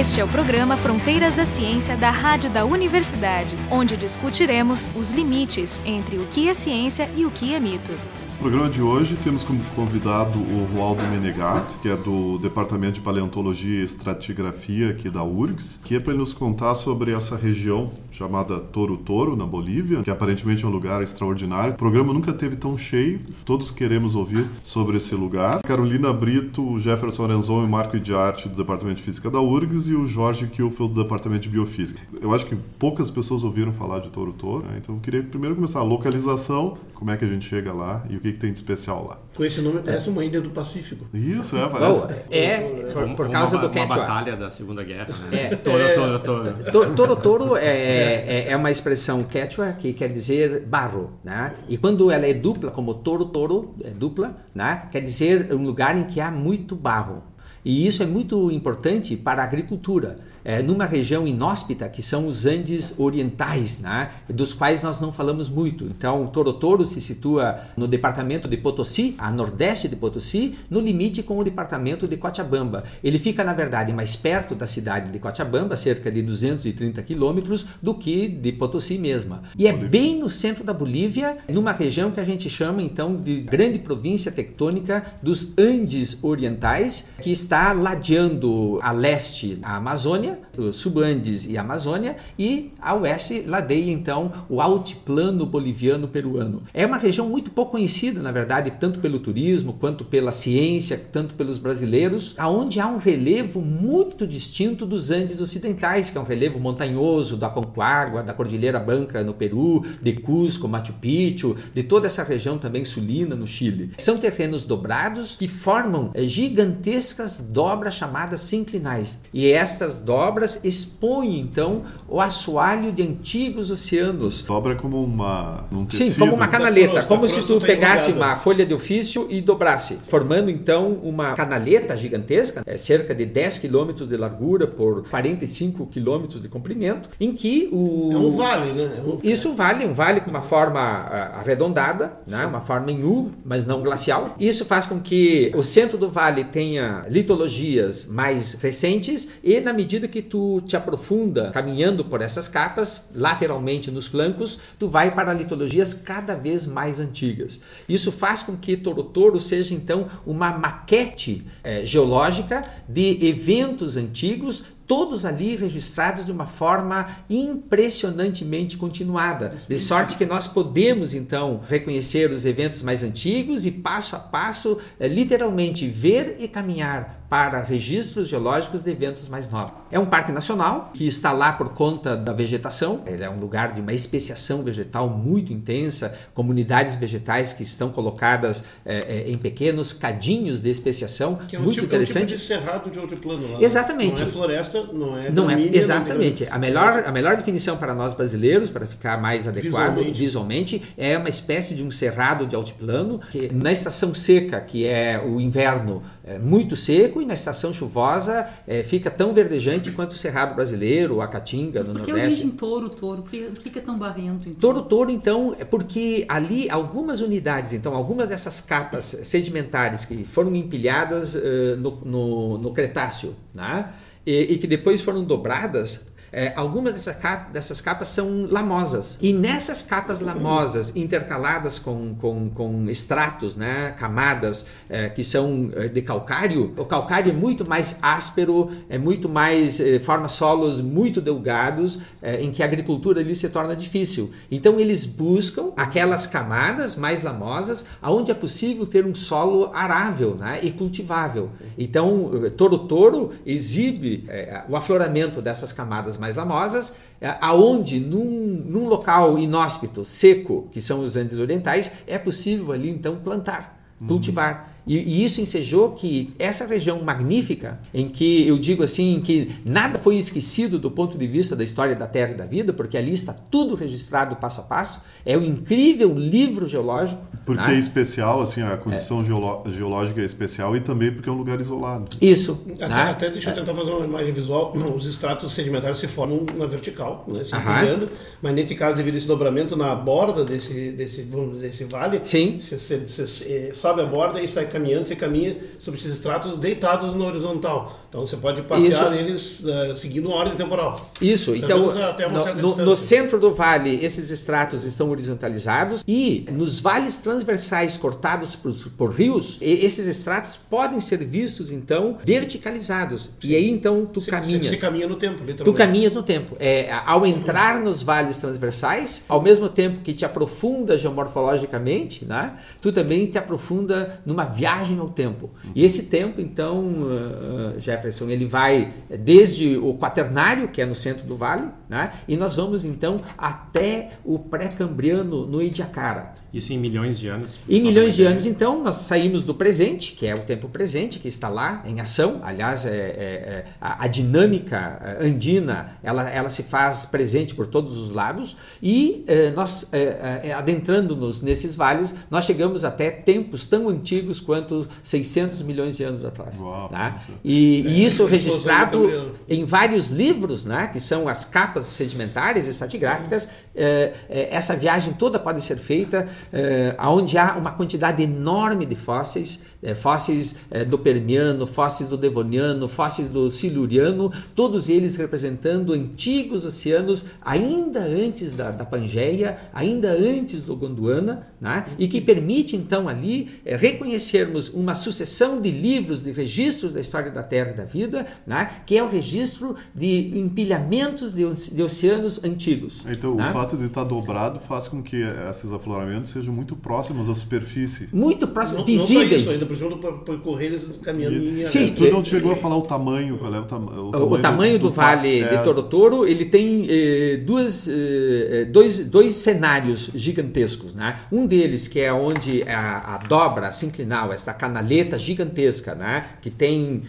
Este é o programa Fronteiras da Ciência da Rádio da Universidade, onde discutiremos os limites entre o que é ciência e o que é mito. No programa de hoje temos como convidado o Rualdo Menegat, que é do Departamento de Paleontologia e Estratigrafia aqui da URGS, que é para nos contar sobre essa região chamada Toro Toro, na Bolívia, que aparentemente é um lugar extraordinário. O programa nunca teve tão cheio, todos queremos ouvir sobre esse lugar. Carolina Brito, Jefferson Arenzon e Marco de Arte do Departamento de Física da URGS e o Jorge Kielfeld do Departamento de Biofísica. Eu acho que poucas pessoas ouviram falar de Toro Toro, né? então eu queria primeiro começar a localização, como é que a gente chega lá e o que, que tem de especial lá. Com esse nome parece uma ilha do Pacífico. Isso, é, parece. é, por, por causa uma, do Quechua. Uma batalha da Segunda Guerra, né? É, toro, toro, toro. To- Toro Toro é, é, é uma expressão quechua que quer dizer barro, né? E quando ela é dupla, como Toro Toro, é dupla, né? Quer dizer um lugar em que há muito barro. E isso é muito importante para a agricultura. É, numa região inóspita que são os Andes orientais, né, dos quais nós não falamos muito. Então, Toro Toro se situa no departamento de Potosí, a nordeste de Potosí, no limite com o departamento de Cochabamba. Ele fica, na verdade, mais perto da cidade de Cochabamba, cerca de 230 quilômetros, do que de Potosí mesma. E é bem no centro da Bolívia, numa região que a gente chama, então, de grande província tectônica dos Andes orientais, que está ladeando a leste a Amazônia, os subandes e a Amazônia, e a oeste ladeia então o altiplano boliviano-peruano. É uma região muito pouco conhecida, na verdade, tanto pelo turismo quanto pela ciência, tanto pelos brasileiros, aonde há um relevo muito distinto dos Andes ocidentais, que é um relevo montanhoso da Aconcagua, da Cordilheira Branca no Peru, de Cusco, Machu Picchu, de toda essa região também sulina no Chile. São terrenos dobrados que formam eh, gigantescas dobras chamadas sinclinais. E estas dobras expõem então o assoalho de antigos oceanos. Dobra como uma. Um Sim, como uma canaleta, crosta, como se tu tá pegasse uma folha de ofício e dobrasse, formando então uma canaleta gigantesca, é cerca de 10 quilômetros de largura por 45 quilômetros de comprimento, em que o É um vale, né? É um- isso vale, um vale com uma forma ah, arredondada, né? uma forma em U, mas não glacial. Isso faz com que o centro do vale tenha litologias mais recentes e na medida que tu te aprofunda caminhando por essas capas, lateralmente nos flancos, tu vai para litologias cada vez mais antigas. Isso faz com que Toro Toro seja então uma maquete eh, geológica de eventos antigos todos ali registrados de uma forma impressionantemente continuada, de sorte que nós podemos então reconhecer os eventos mais antigos e passo a passo, eh, literalmente ver e caminhar para registros geológicos de eventos mais novos. É um parque nacional que está lá por conta da vegetação. Ele é um lugar de uma especiação vegetal muito intensa, comunidades vegetais que estão colocadas eh, eh, em pequenos cadinhos de especiação, Que é um muito tipo, é um interessante. tipo de cerrado de outro plano lá. Exatamente. Não é floresta, não é Não é exatamente. tem- A melhor, a melhor definição para nós brasileiros, para ficar mais adequado Visualmente. visualmente, é uma espécie de um cerrado de altiplano que na estação seca, que é o inverno, é muito seco e na estação chuvosa é, fica tão verdejante quanto o cerrado brasileiro, a caatinga Mas no por que nordeste. origem touro, touro? Por que, por que é tão barrento? Então? Touro Touro, então, é porque ali algumas unidades, então, algumas dessas capas sedimentares que foram empilhadas eh, no, no- no Cretáceo, né? e, e que depois foram dobradas, eh, algumas dessa ca- dessas capas são lamosas. E nessas capas lamosas, intercaladas com, com, com estratos, né? camadas eh, que são eh, de calcário, o calcário é muito mais áspero, é muito mais, eh, forma solos muito delgados, eh, em que a agricultura ali se torna difícil. Então eles buscam aquelas camadas mais lamosas, aonde é possível ter um solo arável né? e cultivável. Então, Toro Toro exibe o afloramento dessas camadas mais lamosas, eh, aonde num, num local inóspito, seco, que são os Andes Orientais, é possível ali então plantar, cultivar. E, e isso ensejou que essa região magnífica, em que eu digo assim, em que nada foi esquecido do ponto de vista da história da Terra e da vida, porque ali está tudo registrado passo a passo, é um incrível livro geológico. Porque né? é especial, assim, a condição geolo- geológica é especial e também porque é um lugar isolado. Isso. Até, né? até deixa eu tentar fazer uma imagem visual. Os estratos sedimentares se formam na vertical, né, se empilhando, mas nesse caso, devido a esse dobramento na borda desse, desse, vamos dizer, esse vale, Sim. você, você- você, eh, sobe a borda e sai caminhando você caminha sobre esses estratos deitados na horizontal. Então você pode passear neles uh, seguindo uma ordem temporal. Isso, então no, no- no centro do vale esses estratos estão horizontalizados e nos vales transversais cortados por, por rios, esses estratos podem ser vistos então verticalizados. E aí então tu Você, caminhas. você caminha no tempo, Tu literalmente. caminhas no tempo. É, ao entrar nos vales transversais, ao mesmo tempo que te aprofunda geomorfologicamente, né, tu também te aprofunda numa viagem ao tempo. E esse tempo, então, uh, uh, Jefferson, ele vai desde o quaternário, que é no centro do vale, né, e nós vamos então até o pré-cambriano no Ediacara. Isso em milhões de anos. Em milhões de anos, então, nós saímos do presente, que é o tempo presente, que está lá em ação. Aliás, é, é- é- a, a dinâmica andina, ela, ela se faz presente por todos os lados. E eh, nós, eh, eh, adentrando-nos nesses vales, nós chegamos até tempos tão antigos quanto 600 milhões de anos atrás. Uau, né? E, e isso do registrado em vários livros, né, que são as capas sedimentares e estratigráficas, eh, eh, essa viagem toda pode ser feita eh, onde há uma quantidade enorme de fósseis, eh, fósseis eh, do Permiano, fósseis do Devoniano, fósseis do Siluriano, todos eles representando antigos oceanos ainda antes da, da Pangeia, ainda antes do Gondwana, né, e que permite então ali eh, reconhecermos uma sucessão de livros, de registros da história da Terra e da vida, né, que é o registro de empilhamentos de, de oceanos antigos. Então, né? o fato de estar dobrado faz com que esses afloramentos sejam muito próximos à superfície. Muito próximos, não só visíveis. Por cima do percorrer eles caminhando em linha Sim, reta. Tu É, não chegou a falar o tamanho, qual é o, tam o O, o tamanho do, va- Vale é, de Torotoro ele tem eh, duas, eh, dois, dois cenários gigantescos. Né? Um deles que é onde a, a dobra a sinclinal, esta canaleta gigantesca, né? que tem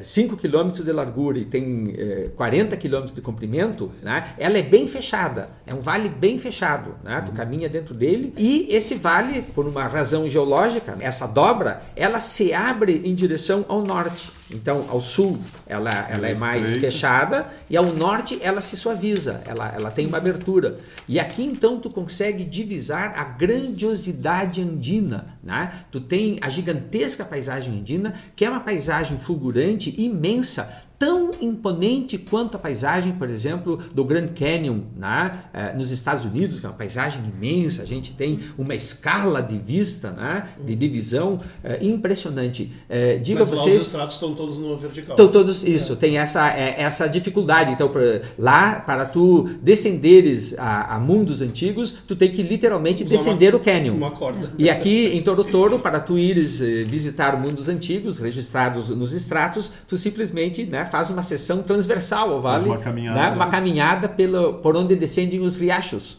5 km de largura e tem eh, 40 km de comprimento, né? ela é bem fechada. É um vale bem fechado. Né? Tu caminha dentro dele e esse vale, por uma razão geológica, essa dobra, ela se abre em direção ao norte. Então, ao sul, ela, ela é é mais fechada e ao norte ela se suaviza, ela, ela tem uma abertura. E aqui então tu consegue divisar a grandiosidade andina, né? Tu tem a gigantesca paisagem andina, que é uma paisagem fulgurante, imensa, tão imponente quanto a paisagem, por exemplo, do Grand Canyon, né? Eh, nos Estados Unidos, que é uma paisagem imensa, a gente tem uma escala de vista, né? de divisão eh, impressionante. Eh, digo Mas vocês... os estratos estão todos no vertical. Então, todos isso, tem essa, é, essa dificuldade. Então, pra- lá, para tu descenderes a, a mundos antigos, tu tem que literalmente Usar descender uma- o canyon. Uma corda. E aqui em Toro Toro, para tu ires eh, visitar mundos antigos, registrados nos estratos, tu simplesmente né, faz uma sessão transversal ao vale, uma caminhada. né, uma caminhada pelo, por onde descendem os riachos.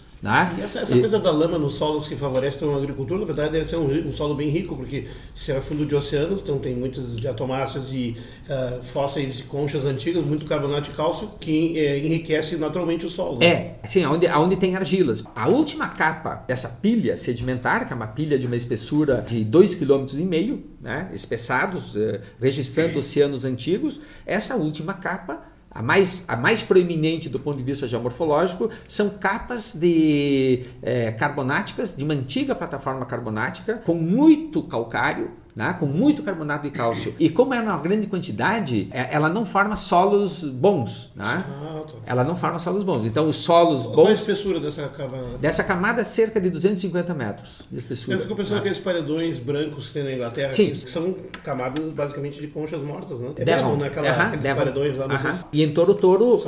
E essa, essa E- coisa da lama nos solos que favorece uma agricultura, na verdade, deve ser um, um solo bem rico, porque se é fundo de oceanos, então tem muitas diatomáceas e ah, fósseis de conchas antigas, muito carbonato de cálcio, que eh, enriquece naturalmente o solo. né? É, sim, onde, onde tem argilas. A última capa dessa pilha sedimentar, que é uma pilha de uma espessura de 2,5 km, né, espessados, eh, registrando oceanos antigos, essa última capa, a mais, a mais proeminente do ponto de vista geomorfológico, são capas de eh, carbonáticas, de uma antiga plataforma carbonática, com muito calcário, né, com muito carbonato de cálcio. E como é uma grande quantidade, eh, ela não forma solos bons. Né? Ah, tá. Ela não forma solos bons. Então, os solos Qual é a bons espessura dessa cava? dessa camada é cerca de 250 metros de espessura. Eu fico pensando aqueles paredões brancos que tem na Inglaterra, Sim. que são camadas basicamente de conchas mortas, né? É Devon, né? Aquela, aham, aqueles Devon. paredões lá, Aham. se... E em Toro Toro, uh,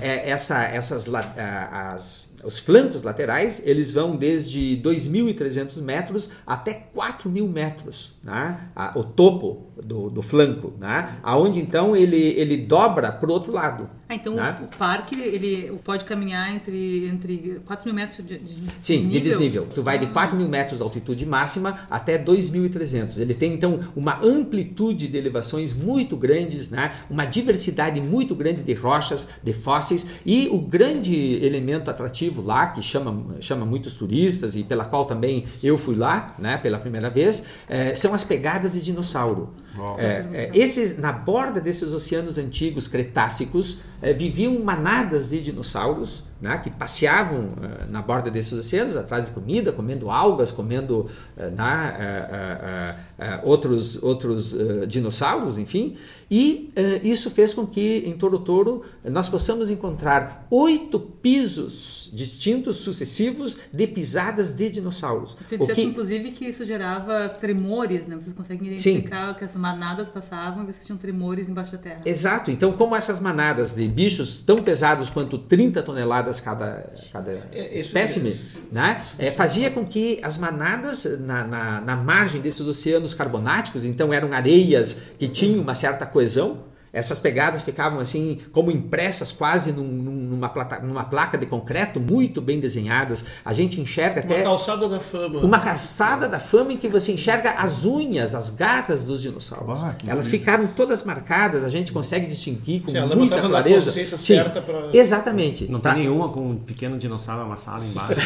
é- essa, essas, ah, as- os flancos laterais, eles vão desde 2.300 metros até 4.000 metros, né? O topo do, do flanco, né? aonde então ele, ele dobra para o outro lado. Ah, então né? o, o parque ele pode caminhar entre, entre 4 mil metros de, de Sim, desnível? de desnível. Tu vai de Ah. 4 mil metros de altitude máxima até 2.300. Ele tem, então, uma amplitude de elevações muito grandes, né? uma diversidade muito grande de rochas, de fósseis, e o grande elemento atrativo lá, que chama, chama muitos turistas e pela qual também eu fui lá né? pela primeira vez, eh, são as pegadas de dinossauro. É, é, esses, na borda desses oceanos antigos cretácicos eh, viviam manadas de dinossauros né, que passeavam uh, na borda desses oceanos, atrás de comida, comendo algas, comendo uh, né, uh, outros, outros dinossauros, enfim. E isso fez com que em Toro Toro nós possamos encontrar oito pisos distintos, sucessivos, de pisadas de dinossauros. Você disse, que... inclusive, que isso gerava tremores, né? Vocês conseguem identificar Sim. que as manadas passavam e vocês tinham tremores embaixo da terra. Exato. Então, como essas manadas de bichos tão pesados quanto 30 toneladas cada, cada é, espécime, né? É, fazia com que as manadas na, na, na margem desses oceanos carbonáticos, então eram areias que tinham uma certa coesão, essas pegadas ficavam assim, como impressas quase num, numa, plata, numa, placa de concreto, muito bem desenhadas. A gente enxerga uma até. Uma calçada da fama. Uma calçada da fama em que você enxerga as unhas, as garras dos dinossauros. Ah, Elas ficaram todas marcadas, a gente consegue distinguir com Sim, muita clareza. Sim, certa pra... Exatamente. Não tem tá. nenhuma com um pequeno dinossauro amassado embaixo.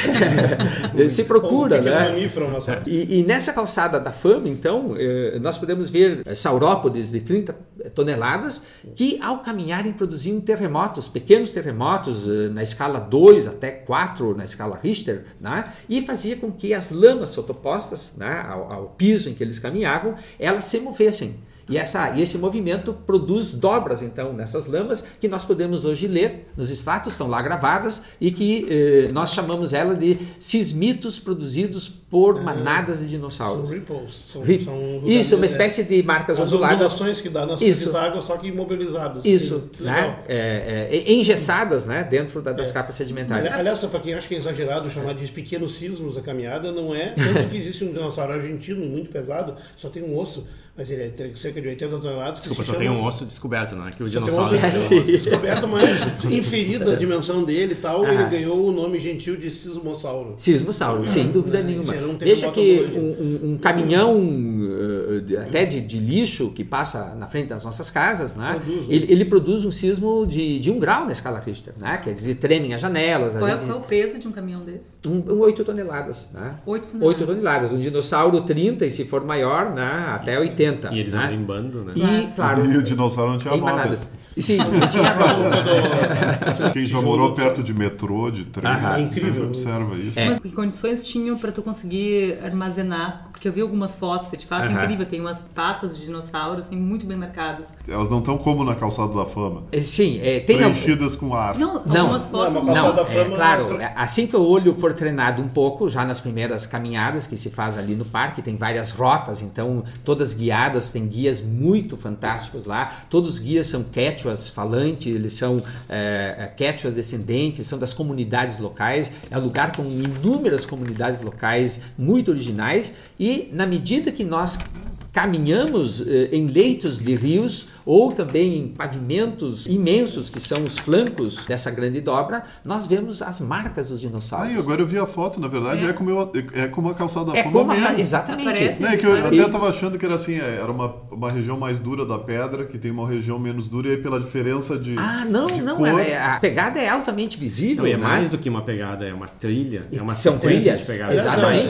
Se procura, um né? Amassado. E, e nessa calçada da fama, então, eh, nós podemos ver saurópodes de 30 toneladas que, ao caminharem, produziam terremotos, pequenos terremotos eh, na escala 2 até 4 na escala Richter, né? e fazia com que as lamas sotopostas né, ao, ao piso em que eles caminhavam, elas se movessem. E, essa, e esse movimento produz dobras, então, nessas lamas, que nós podemos hoje ler nos status, estão lá gravadas, e que eh, nós chamamos ela de sismitos produzidos por é, manadas de dissauros. São ripples. São, Rip. são Isso, uma espécie de marcas As onduladas. ondulações que dá nas Isso. da água, só que imobilizadas. Isso, né? É, é, engessadas né? dentro da, das é. capas sedimentares. Mas, aliás, para quem acha que é exagerado chamar de pequenos sismos a caminhada, não é. Tanto que existe um dinossauro argentino muito pesado, só tem um osso mas ele tem cerca de 80 toneladas. Que Desculpa, só tem um osso descoberto, não é que o dinossauro... Tem um osso é, descoberto, mas inferida a dimensão dele e tal, ele ganhou o nome gentil de sismossauro. Sismossauro, sem dúvida é, nenhuma. Veja que um, um, um, caminhão até de, de, lixo que passa na frente das nossas casas, né? Produz, ele, ele, produz um sismo de, de um grau na escala Richter, né? quer dizer, tremem as janelas. Qual, é gente... qual é o peso de um caminhão desse? Um, um 8 toneladas. Né? 8 toneladas. 8 toneladas. Um dinossauro 30 e se for maior, né? até 80. 80. E eles né? andam em bando, né? E, claro. E o dinossauro não tinha rodas. E sim, tinha. Quem já morou perto de metrô, de trem, ah, é incrível. observa isso. É. Mas que condições tinham para tu conseguir armazenar? Porque eu vi algumas fotos, é de fato incrível. Tem umas patas de dinossauro assim, muito bem marcadas. Elas não estão como na calçada da fama. É, sim, é, tem preenchidas com ar. Não, não, algumas fotos não. não, da fama é, claro, assim que o olho for treinado um pouco, já nas primeiras caminhadas que se faz ali no parque, tem várias rotas, então todas guiadas, tem guias muito fantásticos lá. Todos os guias são quechuas falantes, eles são é, quechuas descendentes, são das comunidades locais. É um lugar com inúmeras comunidades locais muito originais e na medida que nós caminhamos eh, em leitos de rios ou também em pavimentos imensos que são os flancos dessa grande dobra, nós vemos as marcas dos dinossauros. Ah, agora eu vi a foto, na verdade é, é, como, eu, é como a calçada da é fama como. A, exatamente. É, que eu até estava achando que era assim, é, era uma, uma região mais dura da pedra, que tem uma região menos dura, e aí pela diferença de Ah, não, de não, ela, é, a pegada é altamente visível. Não, é mais do que uma pegada, é uma trilha, é uma São trilhas, de pegadas. Exatamente.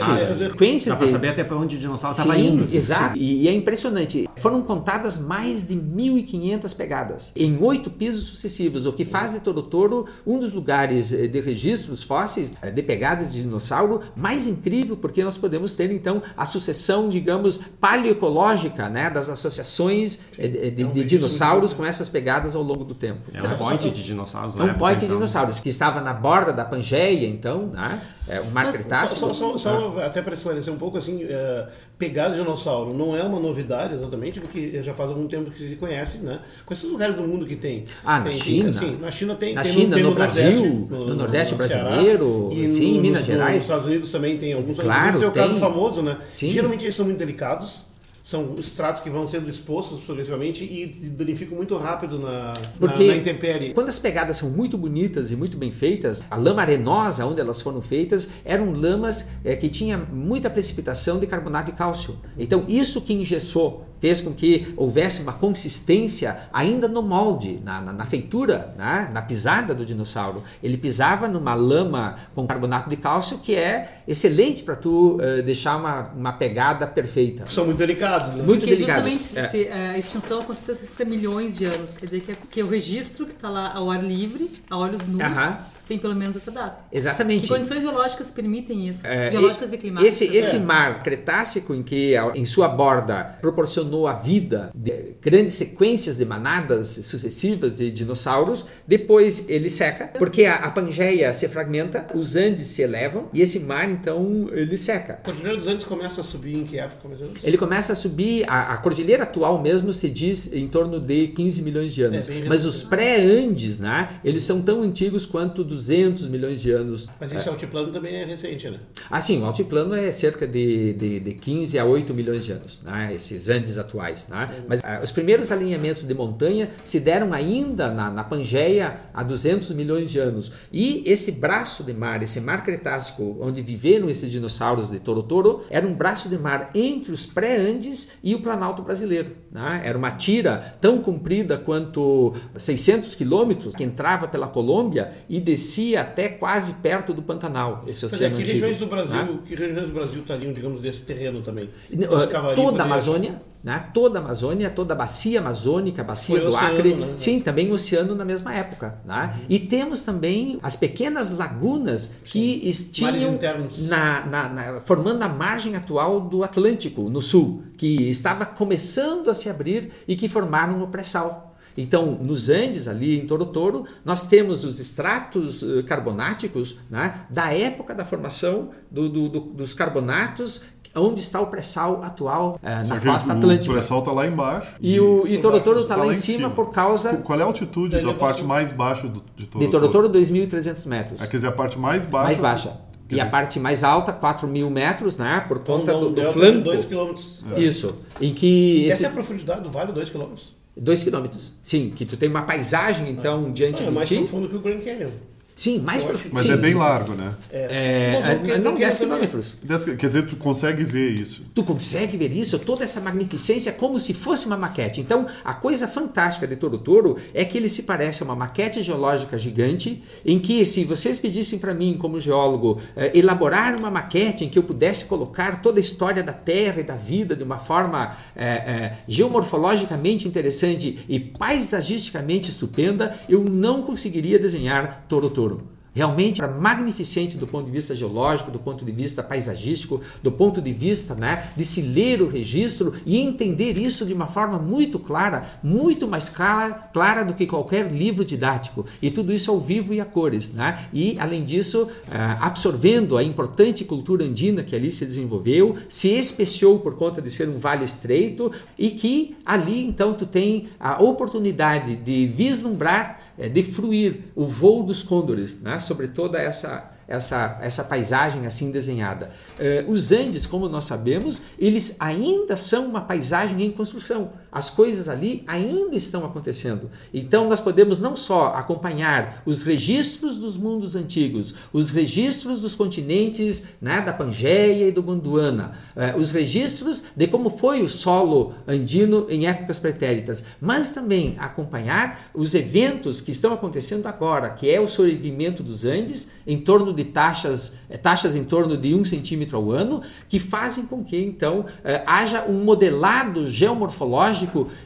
Dá para saber até para onde o dinossauro estava indo. exato. E, e é impressionante. Foram contadas mais de 1.500 pegadas em oito pisos sucessivos, o que faz de Toro Toro um dos lugares eh, de registros fósseis eh, de pegadas de dinossauro mais incrível, porque nós podemos ter então a sucessão, digamos, paleoecológica né, das associações eh, de, de, de dinossauros com essas pegadas ao longo do tempo. É um point de dinossauros, né? É um point de então. dinossauros que estava na borda da Pangeia, então, né? É um mar cretácico. Só, só, só, ah. até para esclarecer um pouco, assim, uh, pegar dinossauro não é uma novidade exatamente, porque já faz algum tempo que se conhece, né? Quais são os lugares do mundo que tem? Ah, tem, na China? Tem, assim, na China tem. Na tem China, no, no, no Brasil, no, no Nordeste brasileiro, e sim, em Minas Gerais. Nos Estados Unidos também tem alguns. Claro, tem o caso famoso, né? Sim. Geralmente eles são muito delicados são estratos que vão sendo expostos progressivamente e danificam muito rápido na, Porque na, na intempérie. Quando as pegadas são muito bonitas e muito bem feitas, a lama arenosa onde elas foram feitas eram lamas é, que tinha muita precipitação de carbonato de cálcio. Então isso que engessou fez com que houvesse uma consistência ainda no molde, na, na, na feitura, né? na pisada do dinossauro. Ele pisava numa lama com carbonato de cálcio que é excelente para tu uh, deixar uma, uma pegada perfeita. São muito delicados. Né? Muito Porque delicados. justamente é. se, a extinção aconteceu há 60 milhões de anos, quer dizer que, é, que é o registro que está lá ao ar livre, a olhos nus, uh -huh tem pelo menos essa data. Exatamente. Que condições geológicas permitem isso? É, geológicas e, climáticas. Esse, esse mar Cretácico, em que em sua borda proporcionou a vida de grandes sequências de manadas sucessivas de dinossauros, depois ele seca, porque a, a Pangeia se fragmenta, os Andes se elevam e esse mar então ele seca. A Cordilheira dos Andes começa a subir em que época? Ele começa a subir, a, a cordilheira atual mesmo se diz em torno de 15 milhões de anos, é, mas os pré-Andes, né, eles são tão antigos quanto 200 milhões de anos. Mas esse é. altiplano também é recente, né? Ah, sim, o altiplano é cerca de, de, de 15 a 8 milhões de anos, né, esses Andes atuais. Né? Uhum. Mas ah, os primeiros alinhamentos de montanha se deram ainda na, na Pangeia há 200 milhões de anos. E esse braço de mar, esse mar Cretácico, onde viveram esses dinossauros de Toro Toro, era um braço de mar entre os pré-Andes e o Planalto brasileiro. Né? Era uma tira tão comprida quanto 600 quilômetros que entrava pela Colômbia e descia até quase perto do Pantanal, esse oceano Mas é, que regiões do Brasil, né? que regiões do Brasil estariam, digamos, desse terreno também? Toda a Amazônia, né? toda a Amazônia, toda a bacia amazônica, a bacia Foi do oceano, Acre, né? sim, também o oceano na mesma época. Né? Uhum. E temos também as pequenas lagunas que tinham na, na, na, formando a margem atual do Atlântico, no sul, que estava começando a se abrir e que formaram o pré-sal. Então, nos Andes, ali em Toro Toro, nós temos os extratos eh, carbonáticos né, da época da formação do, do, do, dos carbonatos onde está o pré-sal atual é, na costa atlântica. O pré-sal está lá embaixo. E, o e Torotoro está lá, lá em cima, cima, por causa... Qual é a altitude da parte mais baixa do, de Torotoro? De Torotoro, 2.300 metros. É, quer dizer, a parte mais baixa... Mais baixa. E a parte mais alta, 4 mil metros, né? Por então, conta do, do flanco. 2 quilômetros. Isso. Em que esse... Essa é a profundidade do vale, 2 quilômetros? 2 quilômetros. Sim, que tu tem uma paisagem, então, ah. diante ah, é de mais ti. profundo que o Grand Canyon. Sim, mais profundo. Mas sim. é bem largo, né? É, é, é não 10 quilômetros. Quer dizer, tu consegue ver isso. Tu consegue ver isso, toda essa magnificência como se fosse uma maquete. Então, a coisa fantástica de Toro Toro é que ele se parece a uma maquete geológica gigante, em que se vocês pedissem para mim, como geólogo, eh, elaborar uma maquete em que eu pudesse colocar toda a história da Terra e da vida de uma forma eh, eh, geomorfologicamente interessante e paisagisticamente estupenda, eu não conseguiria desenhar Toro Toro. Realmente era magnificente do ponto de vista geológico, do ponto de vista paisagístico, do ponto de vista né, de se ler o registro e entender isso de uma forma muito clara, muito mais clara, clara do que qualquer livro didático. E tudo isso ao vivo e a cores. Né? E, além disso, eh, absorvendo a importante cultura andina que ali se desenvolveu, se especiou por conta de ser um vale estreito e que ali, então, tu tem a oportunidade de vislumbrar é, de fruir o voo dos côndores né, sobre toda essa, essa, essa paisagem assim desenhada. É, os Andes, como nós sabemos, eles ainda são uma paisagem em construção as coisas ali ainda estão acontecendo. Então nós podemos não só acompanhar os registros dos mundos antigos, os registros dos continentes né, da Pangeia e do Gondwana, eh, os registros de como foi o solo andino em épocas pretéritas, mas também acompanhar os eventos que estão acontecendo agora, que é o surgimento dos Andes em torno de taxas, eh, taxas em torno de um centímetro ao ano, que fazem com que então eh, haja um modelado geomorfológico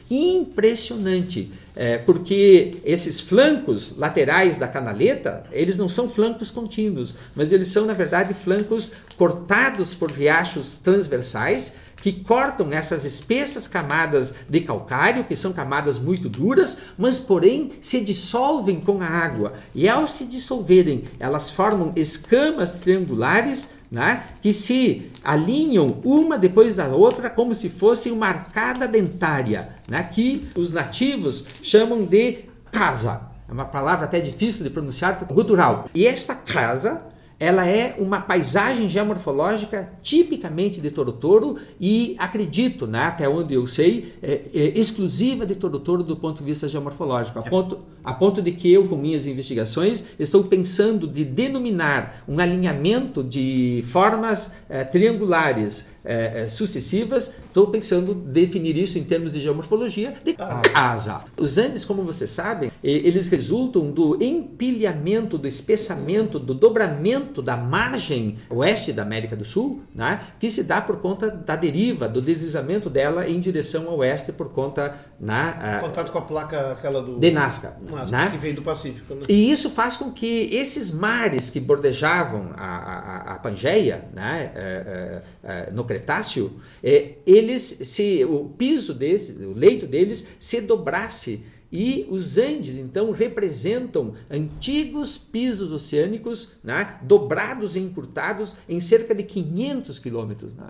impressionante. É, porque esses flancos laterais da canaleta, eles não são flancos contínuos, mas eles são, na verdade, flancos cortados por riachos transversais que cortam essas espessas camadas de calcário, que são camadas muito duras, mas porém se dissolvem com a água. E ao se dissolverem, elas formam escamas triangulares né, que se alinham uma depois da outra como se fosse uma arcada dentária, né, que os nativos chamam de casa. É uma palavra até difícil de pronunciar, gutural. E esta casa ela é uma paisagem geomorfológica tipicamente de Toro Toro e acredito, né, até onde eu sei, é, é exclusiva de Toro Toro do ponto de vista geomorfológico, a ponto, a ponto de que eu, com minhas investigações, estou pensando de denominar um alinhamento de formas é, triangulares é, é, sucessivas. Estou pensando definir isso em termos de geomorfologia de casa. Os Andes, como vocês sabem, eles resultam do empilhamento, do espessamento, do dobramento da margem oeste da América do Sul, né, que se dá por conta da deriva, do deslizamento dela em direção ao oeste por conta na contato com a placa aquela do de Nazca, Nazca né? que vem do Pacífico. Né? E isso faz com que esses mares que bordejavam a, a, a Pangeia, né, é, é, é, no Cretáceo, é, eles se o piso deles, o leito deles se dobrasse e os Andes, então, representam antigos pisos oceânicos né, dobrados e encurtados em cerca de 500 quilômetros. Né?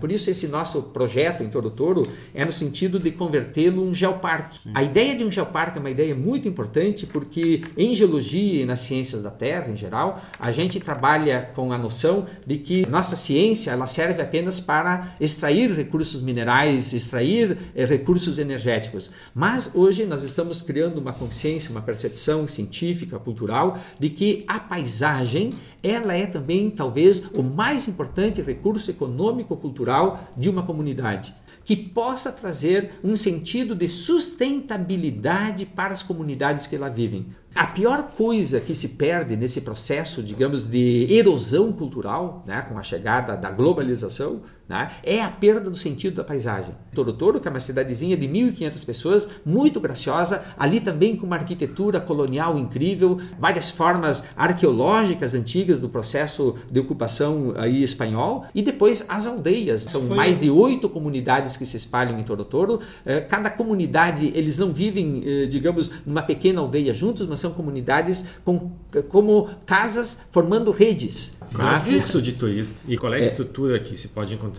Por isso esse nosso projeto em Toro Toro é no sentido de convertê-lo em um geoparque. Sim. A ideia de um geoparque é uma ideia muito importante porque em geologia e nas ciências da Terra em geral, a gente trabalha com a noção de que nossa ciência ela serve apenas para extrair recursos minerais, extrair eh, recursos energéticos. Mas hoje nós estamos criando uma consciência, uma percepção científica, cultural de que a paisagem ela é também talvez o mais importante recurso econômico cultural de uma comunidade que possa trazer um sentido de sustentabilidade para as comunidades que lá vivem. A pior coisa que se perde nesse processo, digamos, de erosão cultural, né, com a chegada da globalização, né, é a perda do sentido da paisagem. Toro Toro, que é uma cidadezinha de 1.500 pessoas, muito graciosa, ali também com uma arquitetura colonial incrível, várias formas arqueológicas antigas do processo de ocupação aí espanhol, e depois as aldeias. São Foi... mais de oito comunidades que se espalham em Toro Toro. Eh, cada comunidade, eles não vivem, eh, digamos, numa pequena aldeia juntos, mas são comunidades com, como casas formando redes. Qual é o fluxo de turistas e qual é a é. estrutura que se pode encontrar?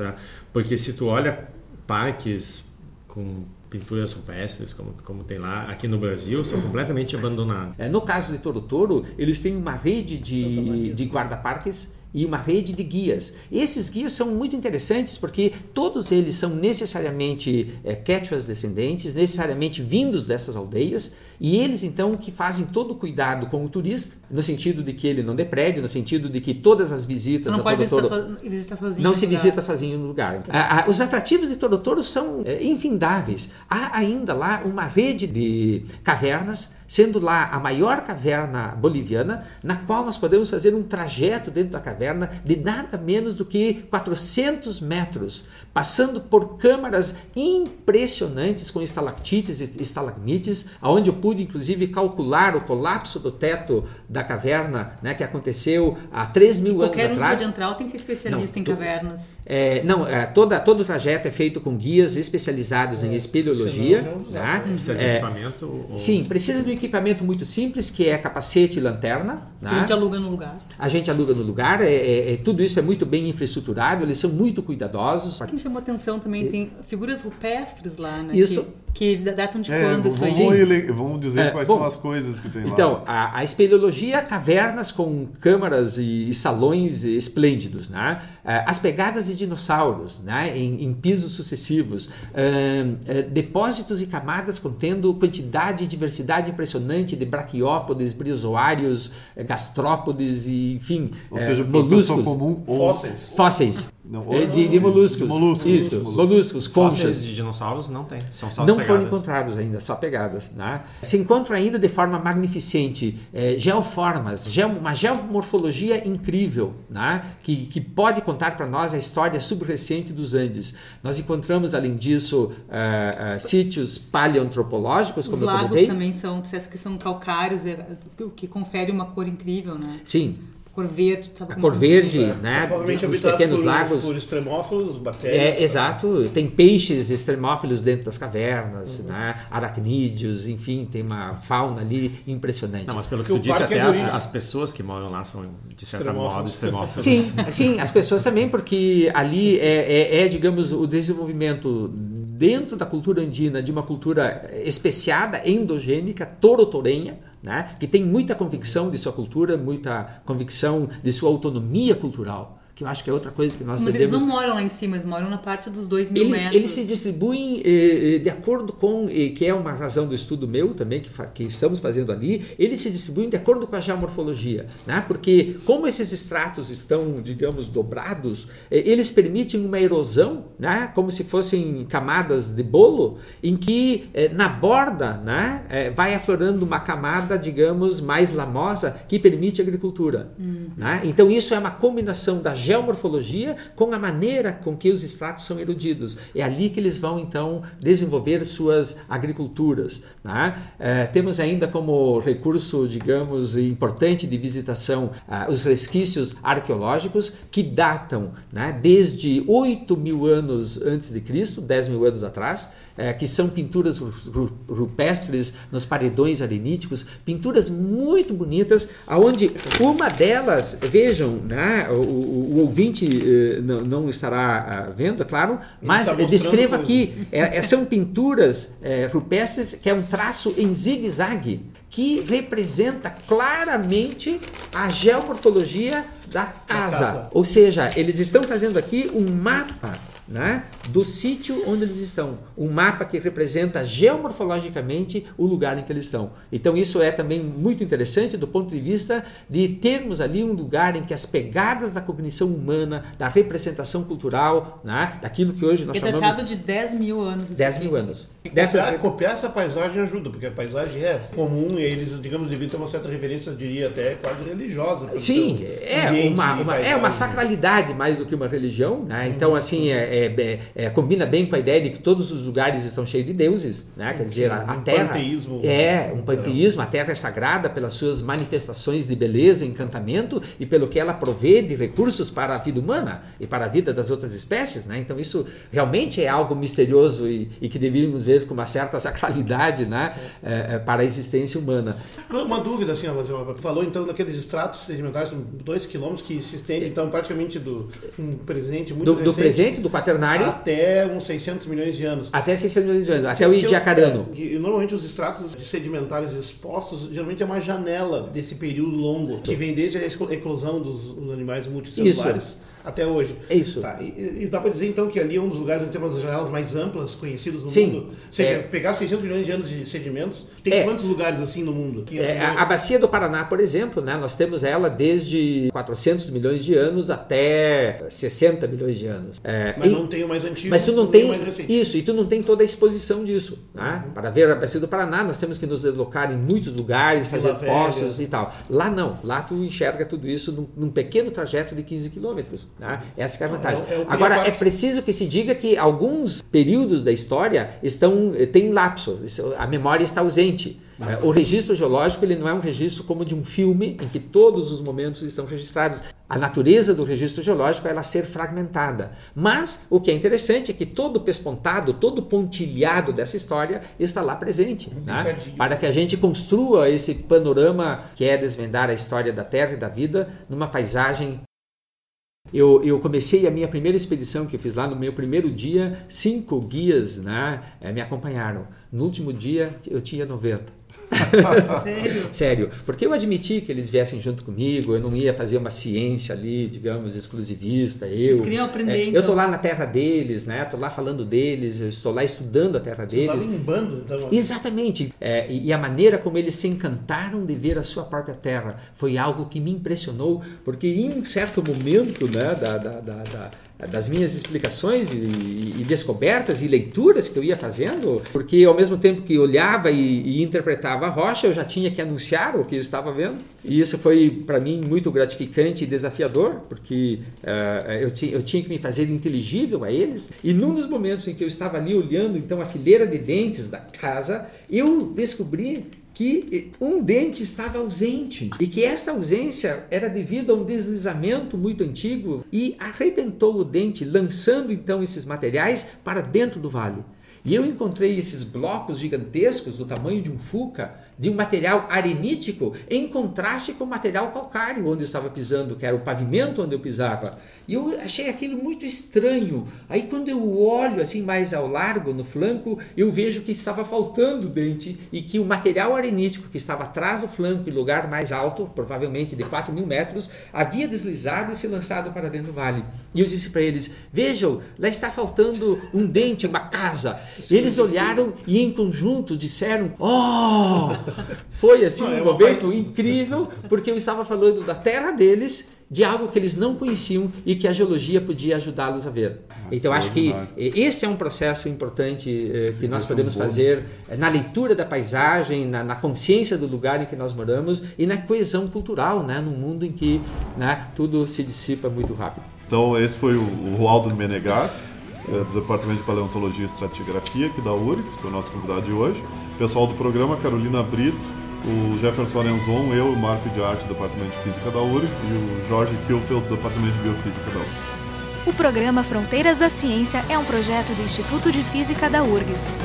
Porque se tu olha parques com pinturas rupestres, como, como tem lá aqui no Brasil, são completamente abandonados. É, no caso de Toro Toro, eles têm uma rede de, de guarda-parques e uma rede de guias. Esses guias são muito interessantes porque todos eles são necessariamente é, quechuas descendentes, necessariamente vindos dessas aldeias, e eles então que fazem todo o cuidado com o turista, no sentido de que ele não deprede, no sentido de que todas as visitas não a pode visitar, so, visitar sozinho não se lugar. visita sozinho no lugar. os atrativos de Toro Toro são é, infindáveis. Há ainda lá uma rede de cavernas sendo lá a maior caverna boliviana, na qual nós podemos fazer um trajeto dentro da caverna de nada menos do que 400 metros, passando por câmaras impressionantes com estalactites e estalagmites, aonde eu pude inclusive calcular o colapso do teto da caverna, né, que aconteceu há 3 mil anos atrás. Qualquer um pode entrar ou tem que ser especialista não, em cavernas? É, não, é, toda, todo o trajeto é feito com guias especializados é, em espeleologia. Né? Precisa de é, equipamento? Ou... Sim, precisa de um equipamento muito simples, que é capacete e lanterna. Né? A gente aluga no lugar. A gente aluga no lugar. É, é, é, tudo isso é muito bem infraestruturado, eles são muito cuidadosos. O que me chamou a atenção também, tem figuras rupestres lá, né? Isso. Que, que datam de quando isso aí? Vamos, vamos dizer quais bom, são as coisas que tem lá. Então, a, a espeleologia, cavernas com câmaras e, e salões esplêndidos, né? As pegadas de dinossauros, né? Em, em pisos sucessivos, uh, depósitos e camadas contendo quantidade e diversidade impressionante de braquiópodes, briozoários, gastrópodes e, enfim, Ou seja, moluscos. Comum, fósseis. Fósseis. Não, é de, de, moluscos. De moluscos. Isso, moluscos, moluscos conchas. Fósseis de dinossauros não tem, são só Não pegadas. foram encontrados ainda, só pegadas. Né? Se encontram ainda de forma magnificente é, geoformas, geo, uma geomorfologia incrível, né? que, que pode contar para nós a história subrecente dos Andes. Nós encontramos, além disso, uh, uh, sítios paleoantropológicos, como Os eu lagos também são, que são calcários, é, o que confere uma cor incrível, né? Sim, cor verde. A cor verde, é, né? Os pequenos por, lagos. Por extremófilos, bactérias. É, exato. Tem peixes extremófilos dentro das cavernas, uhum. né? Aracnídeos, enfim, tem uma fauna ali impressionante. Não, mas pelo que, tu disse, até é as, as, pessoas que moram lá são, de certa modo, extremófilos. Sim, sim, as pessoas também, porque ali é, é, é digamos, o desenvolvimento dentro da cultura andina de uma cultura especiada, endogênica, torotorenha, né? que tem muita convicção de sua cultura, muita convicção de sua autonomia cultural que eu acho que é outra coisa que nós Mas devemos... eles não moram lá em cima, eles moram na parte dos dois mil Ele- metros. Eles se distribuem eh, eh, de acordo com, eh, que é uma razão do estudo meu também, que, que estamos fazendo ali, eles se distribuem de acordo com a geomorfologia. Né? Porque como esses estratos estão, digamos, dobrados, eh, eles permitem uma erosão, né? como se fossem camadas de bolo, em que eh, na borda né? eh, vai aflorando uma camada, digamos, mais lamosa, que permite a agricultura. né? Então isso é uma combinação da geomorfologia com a maneira com que os estratos são erodidos. É ali que eles vão então desenvolver suas agriculturas. né? Eh, temos ainda como recurso, digamos, importante de visitação ah, os resquícios arqueológicos que datam né, desde 8 mil anos antes de Cristo, 10 mil anos atrás, eh, que são pinturas ru- ru- rupestres nos paredões areníticos, pinturas muito bonitas, aonde uma delas, vejam, né, o, o- o ouvinte eh, não, não estará ah, vendo, é claro, mas tá eh, mostrando descreva aqui, é, é- são pinturas eh, rupestres que é um traço em zigue-zague que representa claramente a geomorfologia da casa. casa. Ou seja, eles estão fazendo aqui um mapa né, do sítio onde eles estão. Um mapa que representa geomorfologicamente o lugar em que eles estão. Então, isso é também muito interessante do ponto de vista de termos ali um lugar em que as pegadas da cognição humana, da representação cultural, né, daquilo que hoje nós É chamamos datado de 10 mil anos. isso 10 aqui. mil anos. Copiar, Dessas copiar essa paisagem ajuda, porque a paisagem é comum e eles, digamos, deviam ter uma certa referência, eu diria até quase religiosa. Sim, é uma, uma- é uma sacralidade mais do que uma religião, né? Então, assim, é, é- é- é, combina bem com a ideia de que todos os lugares estão cheios de deuses, né? Quer dizer, a, a um terra panteísmo. é um panteísmo, a terra é sagrada pelas suas manifestações de beleza, encantamento e pelo que ela provê de recursos para a vida humana e para a vida das outras espécies, né? Então, isso realmente é algo misterioso e, e que deveríamos ver com uma certa sacralidade, né? É, é, para a existência humana. Uma dúvida, assim, falou então daqueles estratos sedimentares, dois quilômetros que se estendem, então, praticamente do um presente muito Do, do recente presente, do quaternário, até uns 600 milhões de anos. Até 600 milhões de anos, até o Idiacarano. é, normalmente os estratos sedimentares expostos, geralmente é uma janela desse período longo, que vem desde a eclosão dos, dos animais multicelulares até hoje. É isso. Tá, e, e dá para dizer então que ali é um dos lugares onde tem umas janelas mais amplas conhecidas no Sim. mundo? Ou seja, É. pegar 600 milhões de anos de sedimentos, tem É. quantos lugares assim no mundo? 500 É, a, bacia do Paraná, por exemplo, né, nós temos ela desde 400 milhões de anos até 60 milhões de anos. É, Mas e- não tem o mais antigo, mas tu não nem tem o mais recente. isso, e tu não tem toda a exposição disso. né? Para ver a bacia do Paraná, nós temos que nos deslocar em muitos lugares, fazer poços e tal. Lá não, lá tu enxerga tudo isso num, num pequeno trajeto de 15 quilômetros. Né? Essa que é a vantagem. é é o Agora, Piauí é preciso que se diga que alguns períodos da história estão têm lapso, a memória está ausente. É, O registro geológico ele não é um registro como de um filme em que todos os momentos estão registrados. A natureza do registro geológico é ela ser fragmentada. Mas o que é interessante é que todo o pespontado, todo o pontilhado dessa história está lá presente, né? Para que a gente construa esse panorama que é desvendar a história da Terra e da vida numa paisagem eu, eu comecei a minha primeira expedição que eu fiz lá no meu primeiro dia, cinco guias né, eh, me acompanharam. No último dia eu tinha 90. Sério? Sério, porque eu admiti que eles viessem junto comigo, eu não ia fazer uma ciência ali, digamos, exclusivista. Eu, Eles queriam aprender, é, eu então. estou lá na terra deles, né? Estou lá falando deles, eu estou lá estudando a terra deles. tava em bando, então. Exatamente. É, e, e a maneira como eles se encantaram de ver a sua própria terra foi algo que me impressionou, porque em um certo momento né, da, da- da- da- das minhas explicações e, e descobertas e leituras que eu ia fazendo, porque ao mesmo tempo que olhava e, e interpretava a rocha, eu já tinha que anunciar o que eu estava vendo. E isso foi para mim muito gratificante e desafiador, porque eh, eu, eu tinha que me fazer inteligível a eles. E num dos momentos em que eu estava ali olhando então a fileira de dentes da casa, eu descobri que um dente estava ausente e que esta ausência era devido a um deslizamento muito antigo e arrebentou o dente, lançando então esses materiais para dentro do vale. E eu encontrei esses blocos gigantescos do tamanho de um fuca de um material arenítico em contraste com o material calcário onde eu estava pisando, que era o pavimento onde eu pisava. E eu achei aquilo muito estranho. Aí quando eu olho assim mais ao largo, no flanco, eu vejo que estava faltando dente e que o material arenítico que estava atrás do flanco, em lugar mais alto, provavelmente de 4 mil metros, havia deslizado e se lançado para dentro do vale. E eu disse para eles: vejam, lá está faltando um dente, uma casa. Eles olharam e em conjunto disseram: oh! Foi assim um é momento incrível, porque eu estava falando da terra deles de algo que eles não conheciam e que a geologia podia ajudá-los a ver. Ah, então, acho que esse é um processo importante eh, que nós podemos fazer eh, na leitura da paisagem, na, na, consciência do lugar em que nós moramos e na coesão cultural, né, num mundo em que né, tudo se dissipa muito rápido. Então, esse foi o, o Roaldo Menegat, eh, do Departamento de Paleontologia e Estratigrafia, aqui da URGS, que é o nosso convidado de hoje. Pessoal do programa, Carolina Brito, o Jefferson Arenzon, eu, o Marco de Arte do Departamento de Física da URGS e o Jorge Kielfeld do Departamento de Biofísica da URGS. O programa Fronteiras da Ciência é um projeto do Instituto de Física da URGS.